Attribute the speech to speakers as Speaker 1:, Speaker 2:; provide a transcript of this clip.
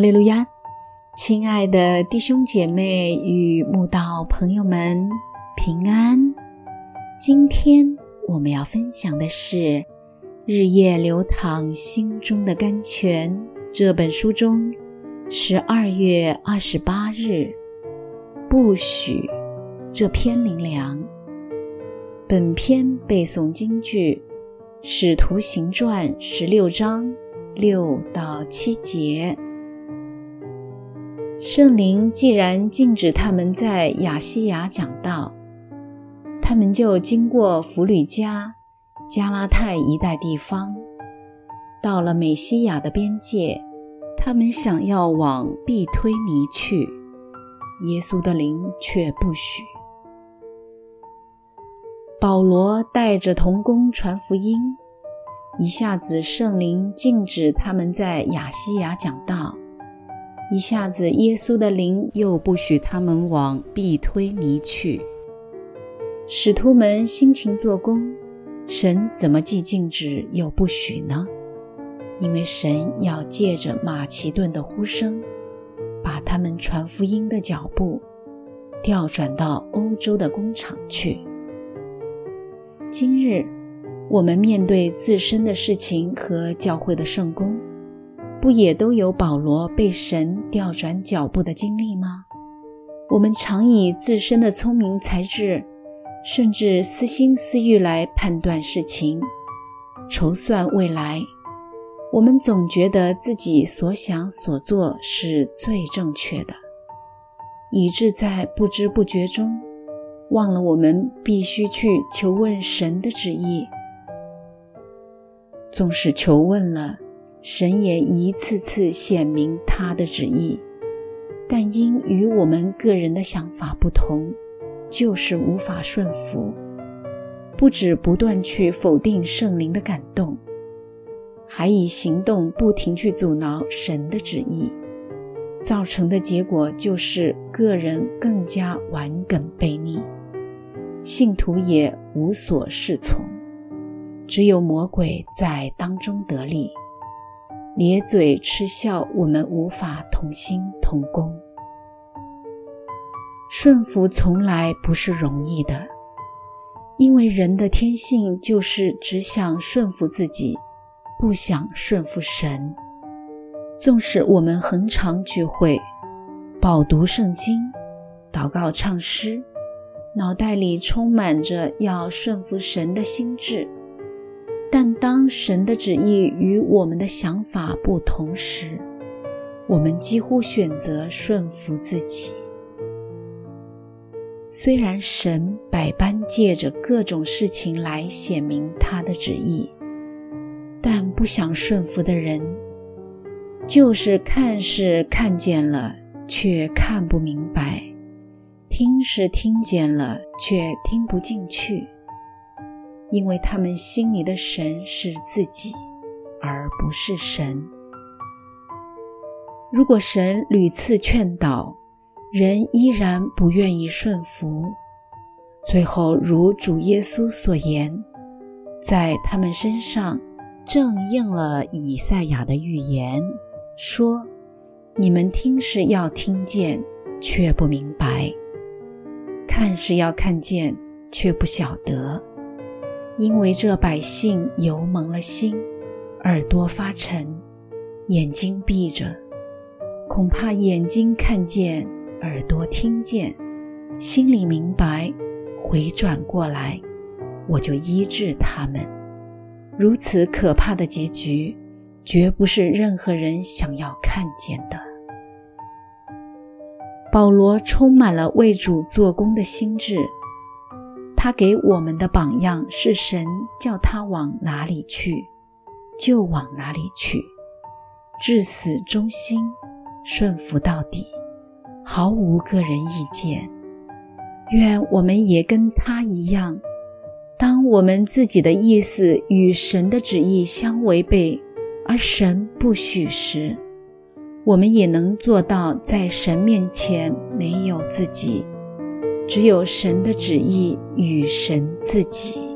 Speaker 1: 哈利路亚，亲爱的弟兄姐妹与慕道朋友们平安。今天我们要分享的是《日夜流淌心中的甘泉》这本书中十二月二十八日“不许”这篇灵粮。本篇背诵京剧《使徒行传》十六章六到七节。圣灵既然禁止他们在亚细亚讲道，他们就经过弗吕加、加拉太一带地方，到了美西亚的边界。他们想要往必推尼去，耶稣的灵却不许。保罗带着童工传福音，一下子圣灵禁止他们在亚细亚讲道。一下子，耶稣的灵又不许他们往必推尼去。使徒们辛勤做工，神怎么既禁止又不许呢？因为神要借着马其顿的呼声，把他们传福音的脚步调转到欧洲的工厂去。今日，我们面对自身的事情和教会的圣功。不也都有保罗被神调转脚步的经历吗？我们常以自身的聪明才智，甚至私心私欲来判断事情、筹算未来。我们总觉得自己所想所做是最正确的，以致在不知不觉中，忘了我们必须去求问神的旨意。纵使求问了。神也一次次显明他的旨意，但因与我们个人的想法不同，就是无法顺服。不止不断去否定圣灵的感动，还以行动不停去阻挠神的旨意，造成的结果就是个人更加顽梗悖逆，信徒也无所适从，只有魔鬼在当中得利。咧嘴嗤笑，我们无法同心同工。顺服从来不是容易的，因为人的天性就是只想顺服自己，不想顺服神。纵使我们恒常聚会、饱读圣经、祷告唱诗，脑袋里充满着要顺服神的心智。但当神的旨意与我们的想法不同时，我们几乎选择顺服自己。虽然神百般借着各种事情来显明他的旨意，但不想顺服的人，就是看是看见了，却看不明白；听是听见了，却听不进去。因为他们心里的神是自己，而不是神。如果神屡次劝导，人依然不愿意顺服，最后如主耶稣所言，在他们身上正应了以赛亚的预言，说：“你们听是要听见，却不明白；看是要看见，却不晓得。”因为这百姓油蒙了心，耳朵发沉，眼睛闭着，恐怕眼睛看见，耳朵听见，心里明白，回转过来，我就医治他们。如此可怕的结局，绝不是任何人想要看见的。保罗充满了为主做工的心智。他给我们的榜样是神叫他往哪里去，就往哪里去，至死忠心，顺服到底，毫无个人意见。愿我们也跟他一样，当我们自己的意思与神的旨意相违背，而神不许时，我们也能做到在神面前没有自己。只有神的旨意与神自己。